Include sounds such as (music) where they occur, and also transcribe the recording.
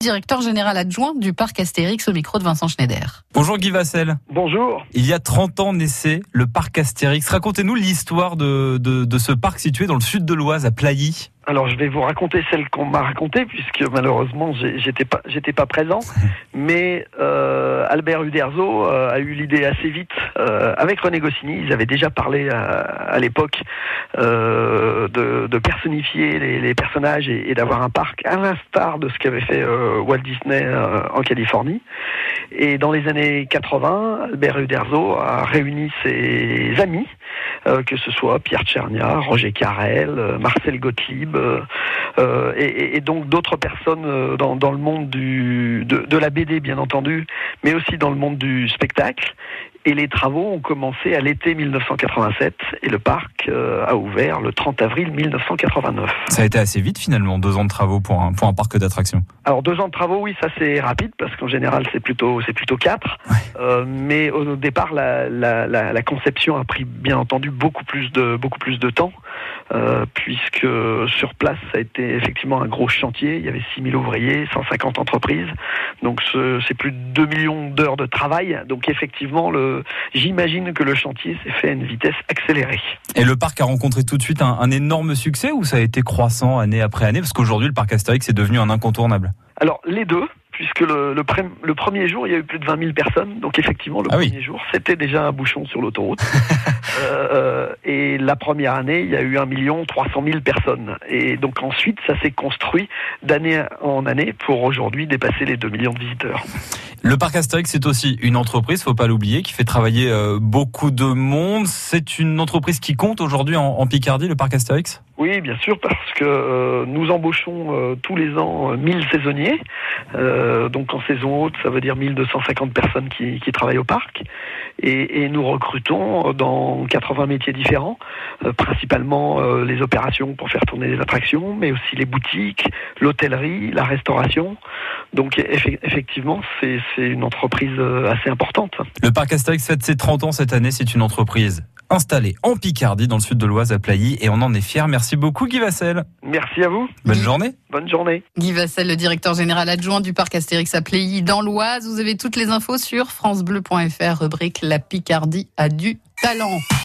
directeur général adjoint du parc Astérix au micro de Vincent Schneider. Bonjour Guy Vassel. Bonjour. Il y a 30 ans naissait le parc Astérix. Racontez-nous l'histoire de, de, de, ce parc situé dans le sud de l'Oise, à Plailly. Alors je vais vous raconter celle qu'on m'a racontée puisque malheureusement j'étais pas j'étais pas présent, (laughs) mais euh, Albert Uderzo euh, a eu l'idée assez vite euh, avec René Goscinny. Ils avaient déjà parlé à, à l'époque euh, de, personnifier les, personnages et, d'avoir un parc à l'instar de ce qu'avait fait euh, Walt Disney euh, en Californie. Et dans les années 80, Albert Uderzo a réuni ses amis, que ce soit Pierre Tchernia, Roger Carrel, Marcel Gottlieb euh, euh, et, donc d'autres personnes euh, dans, dans, le monde du, de, la BD bien entendu, mais aussi dans le monde du spectacle. Et les travaux ont commencé à l'été 1987 et le parc a ouvert le 30 avril 1989. Ça a été assez vite finalement, deux ans de travaux pour un, pour un parc d'attractions. Alors deux ans de travaux, oui, ça c'est rapide parce qu'en général c'est plutôt c'est plutôt quatre. Ouais. Euh, mais au départ, la, la, la, la, conception a pris bien entendu beaucoup plus de beaucoup plus de temps euh, puisque sur place ça a été effectivement un gros chantier. Il y avait 6000 ouvriers, 150 entreprises, donc c'est plus de 2 millions d'heures de travail. Donc effectivement, le j'imagine que le chantier s'est fait à une vitesse accélérée. Et le parc a rencontré tout de suite un, un énorme succès ou ça a été croissant année après année? Parce qu'aujourd'hui, le parc Astérix est devenu un incontournable. Alors les deux, puisque le, le, le, premier jour, il y a eu plus de 20 000 personnes. Donc effectivement, le ah premier oui. jour, c'était déjà un bouchon sur l'autoroute. (laughs) euh, et la première année, il y a eu 1 million 300 000 personnes. Et donc ensuite, ça s'est construit d'année en année pour aujourd'hui dépasser les 2 millions de visiteurs. Le parc Astérix, c'est aussi une entreprise, faut pas l'oublier, qui fait travailler euh, beaucoup de monde. C'est une entreprise qui compte aujourd'hui en, en, Picardie, le parc Astérix? Oui, bien sûr, parce que euh, nous embauchons euh, tous les ans 1000 saisonniers. Euh, donc en saison haute, ça veut dire 1250 personnes qui, travaillent au parc. Et, nous recrutons dans 80 métiers différents, principalement les opérations pour faire tourner les attractions, mais aussi les boutiques, l'hôtellerie, la restauration. Donc eff effectivement, c'est une entreprise assez importante. Le parc Astérix fête ses 30 ans cette année, c'est une entreprise installé en Picardie, dans le sud de l'Oise, à Plailly, et on en est fiers. Merci beaucoup, Guy Vassel. Merci à vous. Bonne journée. Bonne journée. Guy Vassel, le directeur général adjoint du parc Astérix à Plailly, dans l'Oise. Vous avez toutes les infos sur FranceBleu.fr, rubrique La Picardie a du talent.